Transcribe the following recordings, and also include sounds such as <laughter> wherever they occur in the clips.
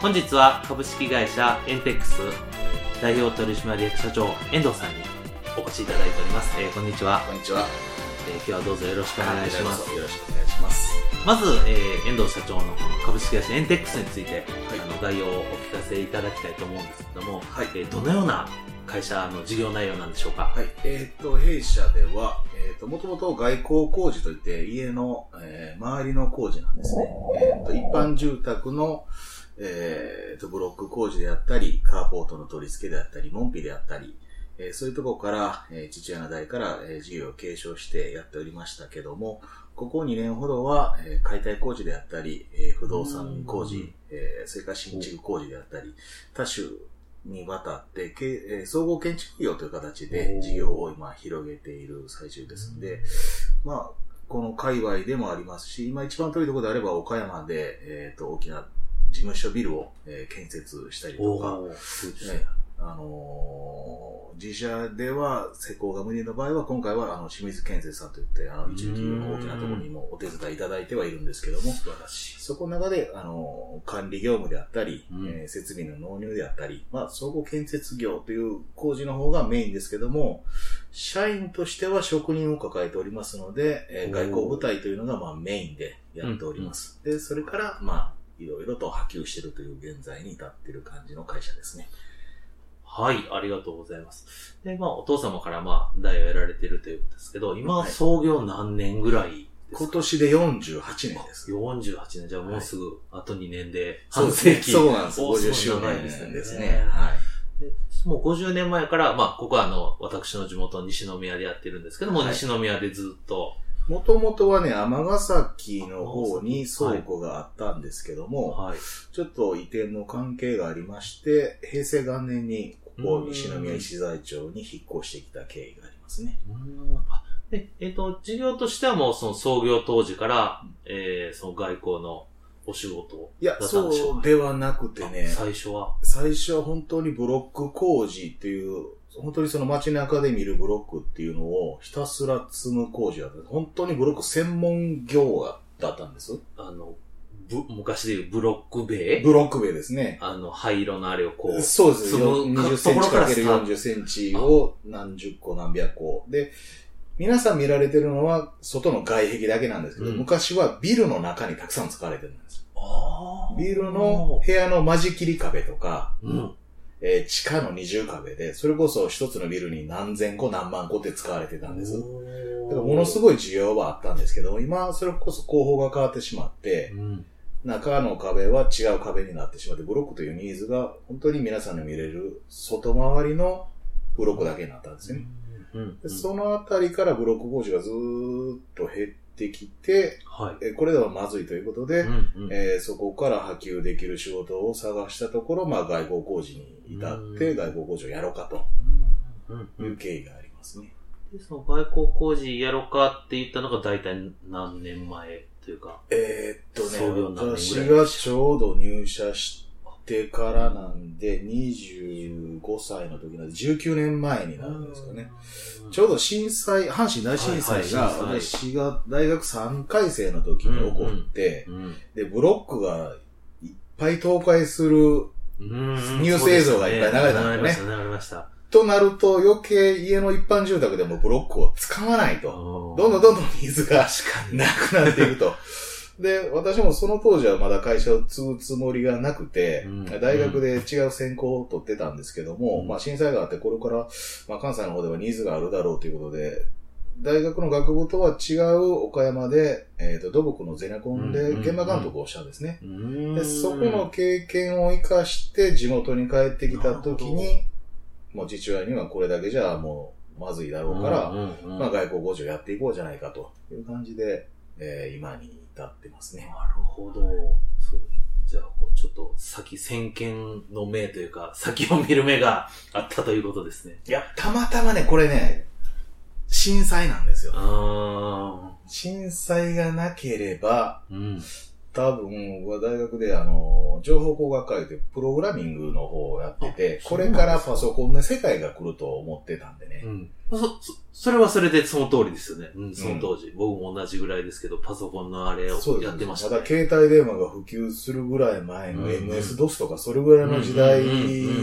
本日は株式会社エンテックス代表取締役社長遠藤さんにお越しいただいております、えーこんにちは、こんにちは。えー今日はどうぞよろしくお願いしますよろしくお願いします。まず、えー遠藤社長の株式会社エンテックスについて、あの概要をお聞かせいただきたいと思うんですけども、はいえーどのような会社の事業内容なんでしょうか？はい。えっ、と、弊社では、えっ、と、もともと外交工事といって、家の、えー周りの工事なんですね。えっ、と、一般住宅の、えっ、と、ブロック工事であったり、カーポートの取り付けであったり、門扉であったり、えーそういうところから、えー父親の代から、えー事業を継承してやっておりましたけども、ここ2年ほどは、えー解体工事であったり、えー不動産工うん。事、えーそれから新築工事であったり、多種にわたって、けえー総合建築業という形で事業を今広げている最中ですんで、まあ、この界隈でもありますし、今一番遠いところであれば岡山で、えっ、と、大きな事務所ビルを、えー建設したりとか、ねね。あのー自社では施工が無理の場合は、今回はあの清水建設さんといって、あの一流企業の大きなところにもお手伝いいただいてはいるんですけども。そこの中で、あの、管理業務であったり、うんえー設備の納入であったり、まあ、総合建設業という工事の方がメインですけども、社員としては職人を抱えておりますので、えー外交部隊というのがまあメインでやっております。で、それから、まあ、いろいろと波及しているという現在に至っている感じの会社ですね。はい、ありがとうございます。で、まあ、お父様から、まあ、代を得られているということですけど、今、はい創業何年ぐらいですか？今年で48年です。48年、じゃあもうすぐ、あと2年で、半世紀。そうなんです。お50周年ですね。はい。でもう50年前から、まあ、ここはあの、私の地元西宮でやってるんですけども、はい西宮でずっと、もともとはね、尼崎の方に倉庫があったんですけども、はい。ちょっと移転の関係がありまして、平成元年にここうん西宮石材町に引っ越してきた経緯がありますね。えっ、と、事業としてはもうその創業当時から、えー、その外交のお仕事をいや、だったんでしょそうではなくてね、最初は？最初は本当にブロック工事っていう、本当にその街中で見るブロックっていうのをひたすら積む工事だった。本当にブロック専門業だったんです？あの、ぶ昔でいうブロック塀？ブロック塀ですね。あの、灰色のあれをこう、そうです。積む20センチかけるスタート40センチを何十個何百個。で、皆さん見られてるのは外の外壁だけなんですけど、うん昔はビルの中にたくさん使われてるんです。ビルの部屋の間仕切り壁とか、うん。えー地下の二重壁で、それこそ一つのビルに何千個何万個って使われてたんです。だからものすい。ごい需要はあったんですけど、今それこそ工法が変わってしまって、うん。中の壁は違う壁になってしまって、ブロックというニーズが本当に皆さんの見れる外回りのブロックだけになったんですよね。うん。でそのあたりからブロック工事がずーっと減ってきて、はい。えこれではまずいということで、うんうんえーそこから波及できる仕事を探したところ、まあ外交工事に至ってうん外交工事をやろうかうんという経緯がありますね。で、その外交工事やろうかって言ったのが大体何年前というか。えーっとね、私がちょうど入社してからなんで、25歳の時なんで、19年前になるんですかね。ちょうど震災、阪神大震災が、私が大学3回生の時に起こって、うん。で、ブロックがいっぱい倒壊するうん。ニュース映像がいっぱい流れたんだよね流れました、流れました。となると余計家の一般住宅でもブロックを使わないと。どんどんどんどん水が。なくなっていくと。で、私もその当時はまだ会社を継ぐつもりがなくて、うん。大学で違う専攻を取ってたんですけども、うん。まあ震災があってこれから、まあ関西の方ではニーズがあるだろうということで、大学の学部とは違う岡山で、えっ、と、土木のゼネコンでうん現場監督をしたんですね。うーん。で、そこの経験を活かして地元に帰ってきた時なに、もう父親にはこれだけじゃもうまずいだろうから、うんうんうん。まあ外交工事をやっていこうじゃないかという感じで、えー今に至ってますね。なるほど。そうじゃあ、ちょっと先、先見の目というか、先を見る目があったということですね。いや、たまたまね、これね、震災なんですよ。あ震災がなければ、ーうん。多分、僕は大学であの、情報工学会でプログラミングの方をやってて、あこれからパソコンの世界が来ると思ってたんでね。うん。そ、そ、それはそれでその通りですよね。うん、その当時。僕も同じぐらいですけど、パソコンのあれをやってました、まだ携帯電話が普及するぐらい前のうんうん MS-DOS とかそれぐらいの時代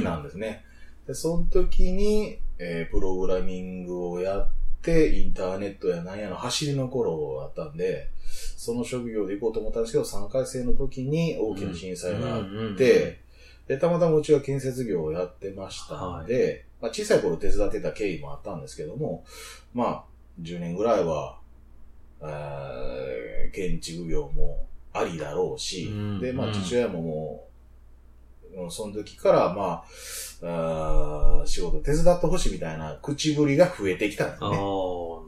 なんですね。で、その時に、えープログラミングをやって、インターネットやなんやの走りの頃あったんで、その職業で行こうと思ったんですけど、3回生の時に大きな震災があって、で、たまたまうちは建設業をやってましたんで、まあ、小さい頃手伝ってた経緯もあったんですけども、まあ、10年ぐらいは、えー建築業もありだろうし、うんで、まあ、うん。父親ももその時から、まあ、あー仕事手伝ってほしいみたいな口ぶりが増えてきたんですああ、なねる。ほ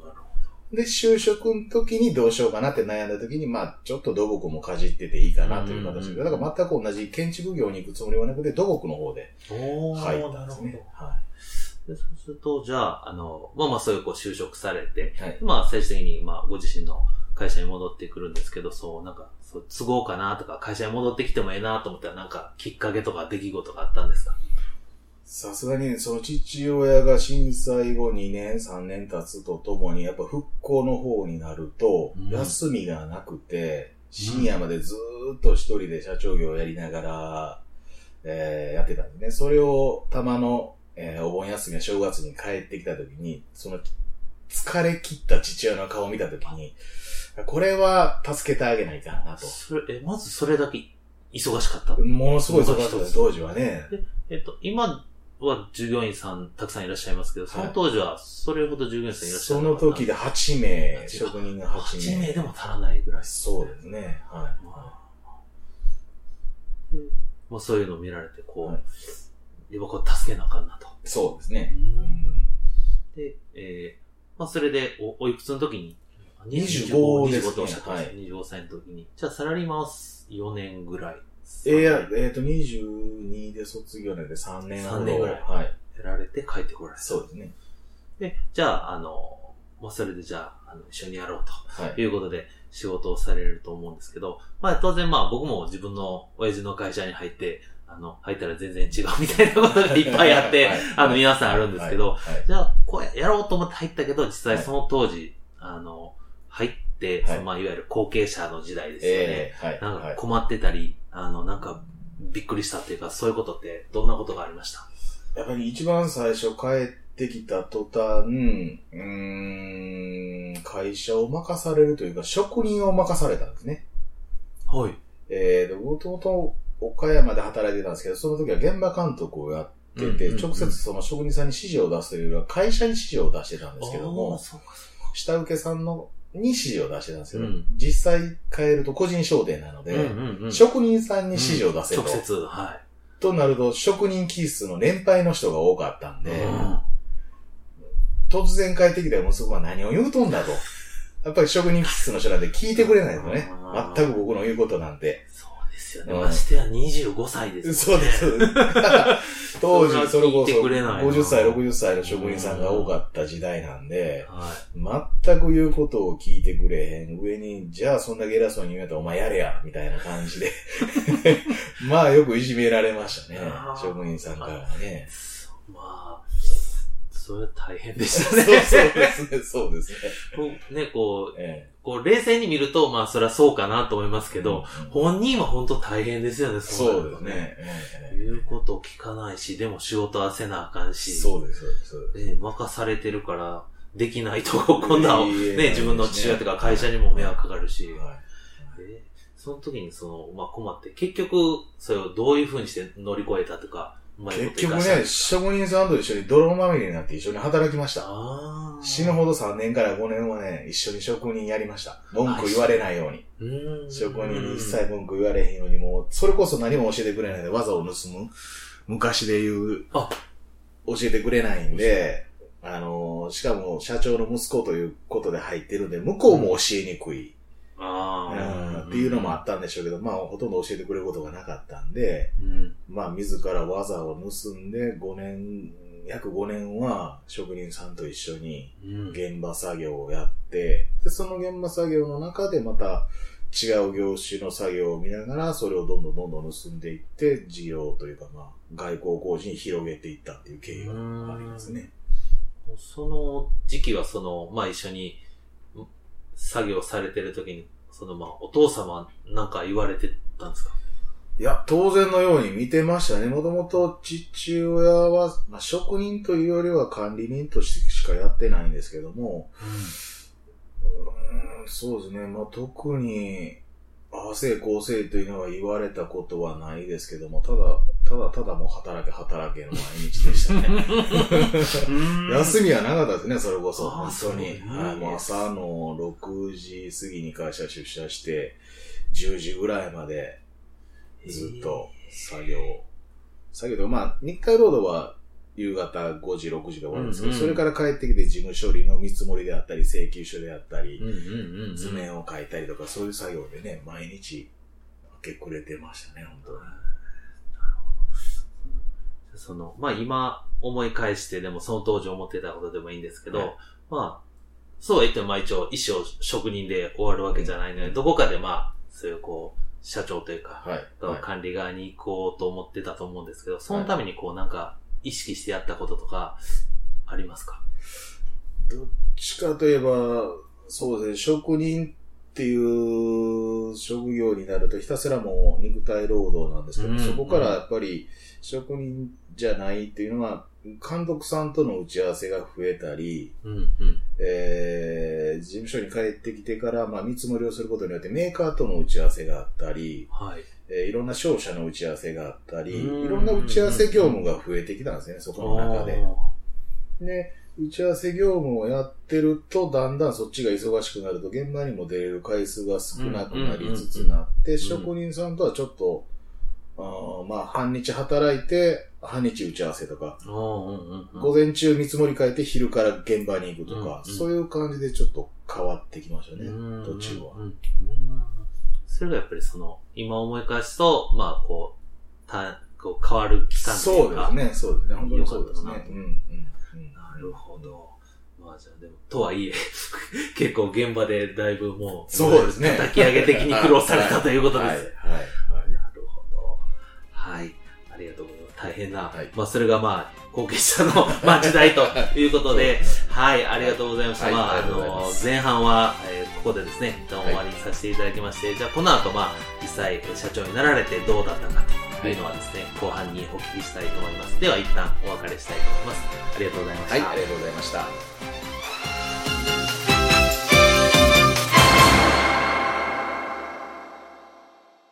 で、就職の時にどうしようかなって悩んだ時に、まあ、ちょっと土木もかじってていいかなという形で、うんだから全く同じ建築業に行くつもりはなくて、土木の方で入ったんですね。はでそうすると、じゃあ、あの、まあまあそういうこう就職されて、い。はい。まあ最終的に、まあご自身の会社に戻ってくるんですけど、そう、なんか、そう都合かなとか、会社に戻ってきてもええなと思ったら、なんか、きっかけとか出来事があったんですか？さすがに、その父親が震災後2年、3年経つとともに、やっぱ復興の方になるとうん、休みがなくて、深夜までずーっと一人で社長業をやりながら、えーやってたんでね。それを、たまの、えーお盆休みや正月に帰ってきた時に、その、疲れ切った父親の顔を見た時に、これは助けてあげないかんなと。それ、え、まずそれだけ忙しかった？ものすごい忙しかったです、当時はね。えっと、今は従業員さんたくさんいらっしゃいますけど、その当時はそれほど従業員さんいらっしゃそるの時で8名、8職人が8 8名。名でも足らないぐらい。そうですね。はい。でもうそういうのを見られて、こう、はいやっぱこう助けなあかんなと。そうですね。で、えー、まあそれでお、おいくつの時に？25ですね25とおっしゃってました。はい25歳の時に。じゃあサラリーマンは4年ぐらい。えー、いや、えっ、と、22で卒業なんで3年ほど三年ぐらいはい。やられて帰ってこられた。そうですね。で、じゃあ、あの、まあそれでじゃあ、あの一緒にやろうと。はいうことで仕事をされると思うんですけど、まあ当然まあ僕も自分の親父の会社に入って、あの、入ったら全然違うみたいなことがいっぱいあってはい、あの皆さんあるんですけど、じゃあこうやろうと思って入ったけど、実際その当時、あの、入って、はいそのまあいわゆる後継者の時代ですよね。えーはい。なんはいか困ってたり、あの、なんかびっくりしたっていうか、そういうことってどんなことがありました？やっぱり一番最初帰ってきた途端、うーん、会社を任されるというか、職人を任されたんですね。はい。えー、もともと岡山で働いてたんですけど、その時は現場監督をやってて、直接その職人さんに指示を出すというよりは、会社に指示を出してたんですけども、下請けさんのに指示を出してたんですけど、うん実際変えると個人商店なので、うか。うんうんうん。職人さんに指示を出せと、直接、はい。となると職人気質の年配の人が多かったんで、うん突然帰ってきた息子が何を言うとんだと。やっぱり職人気質の人なんて聞いてくれないですよね全く僕の言うことなんて。そうですよね。うんましてや25歳ですもんね。そうです。そうです <laughs> 当時、それこそ、聞いてくれないな50歳、60歳の職人さんが多かった時代なんで、は全く言うことを聞いてくれへん上に、じゃあそんだけ偉そうに言うんやったらお前やれや、みたいな感じで。<laughs> まあよくいじめられましたね職人さんからねい。。そうまあ、それ大変でしたね。そうですね、そうですね。こうね、こう、えこう冷静に見ると、まあそれはそうかなと思いますえけど、、うん本人は本当大変ですよね、そうですね。。え言うことを聞かないし、でも仕事はせなあかんえし、そうです、そうですそうです。で任されてるから、できないと、今度は言えないね、自分の父親とか会社にも迷惑かかるし、はいえその時にその、まあ困って、結局、それをどういう風にして乗り越えたとか、結局ね、職人さんと一緒に泥まみれになって一緒に働きました。死ぬほど3年から5年はね、一緒に職人やりました。文句言われないように。職人に一切文句言われへんように、もう、それこそ何も教えてくれないで技を盗む。昔で言う、あ教えてくれないんで、あのー、しかも社長の息子ということで入ってるんで、向こうも教えにくい。っていうのもあったんでしょうけど、まあ、ほとんど教えてくれることがなかったんで、うん。まあ、自ら技を盗んで、5年、約5年は職人さんと一緒にうん。現場作業をやって、で、その現場作業の中でまた違う業種の作業を見ながら、それをどんどんどんどん盗んでいって、事業というか、まあ、外交工事に広げていったっていう経緯がありますね。その時期はその、まあ一緒にん作業されてる時に、そのまあお父様なんか言われてたんですか？いや、当然のように見てましたね。もともと父親は、まあ、職人というよりは管理人としてしかやってないんですけども、うーんそうですね。まあ、特に、ああせいこうせいというのは言われたことはないですけども、ただ、ただただもう働け働けの毎日でしたね。<laughs> 休みはなかったですね、それこそ。本当に。はい、もう朝の6時過ぎに会社出社して、10時ぐらいまでずっと作業。作業とか、まあ、日課労働は夕方5時、6時で終わるんですけど、うんうんそれから帰ってきて事務処理の見積もりであったり、請求書であったり、うんうんうんうん。図面を書いたりとか、そういう作業でね、毎日、明け暮れてましたね、本当に。その、まあ今思い返してでもその当時思ってたことでもいいんですけど、はいまあ、そうは言ってもまあ一応一生職人で終わるわけじゃないので、どこかでまあ、そういうこう、社長というか、はい。はい管理側に行こうと思ってたと思うんですけど、そのためにこうなんか意識してやったこととか、ありますか？どっちかといえば、そうですね、職人っていう職業になるとひたすらもう肉体労働なんですけど、うん。そこからやっぱり職人じゃないっていうのは、監督さんとの打ち合わせが増えたり、うんうん。えー、事務所に帰ってきてから、まあ、見積もりをすることによってメーカーとの打ち合わせがあったり、はい。えーいろんな商社の打ち合わせがあったり、うんいろんな打ち合わせ業務が増えてきたんですね、そこの中で。で、打ち合わせ業務をやってると、だんだんそっちが忙しくなると、現場にも出れる回数が少なくなりつつなって、ん職人さんとはちょっと、あーまあ、半日働いて、半日打ち合わせとか。午前中見積もり書いて昼から現場に行くとか、うんうんそういう感じでちょっと変わってきましたね、うん途中はそれがやっぱりその、今思い返すと、まあこう、たこう変わる期間とそいううか。ですね、そうですね、本当にそうですねうんうんなるほど。まあじゃあでも、とはいえ、<laughs> 結構現場でだいぶもう、そうですね叩き上げ的に苦労されたということです。はい、はい、はい。なるほど。はい。ありがとうございます。大変な。はいまあ、それがまあ、後継者の、<laughs> まあ、時代ということで、<laughs> はい、ありがとうございました。はいまあ、あの前半は、えーここでですね、一旦終わりにさせていただきまして、じゃあ、この後、まあ、実際、えー社長になられてどうだったかというのはですね、後半にお聞きしたいと思います。では、一旦お別れしたいと思います。ありがとうございました。はい、ありがとうございました。